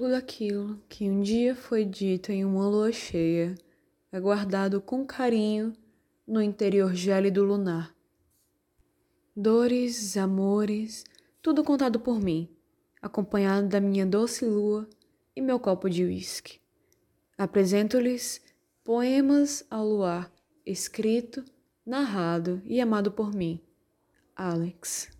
Tudo aquilo que um dia foi dito em uma lua cheia é guardado com carinho no interior gélido lunar. Dores, amores, tudo contado por mim, acompanhado da minha doce lua e meu copo de uísque. Apresento-lhes poemas ao luar, escrito, narrado e amado por mim, Alex.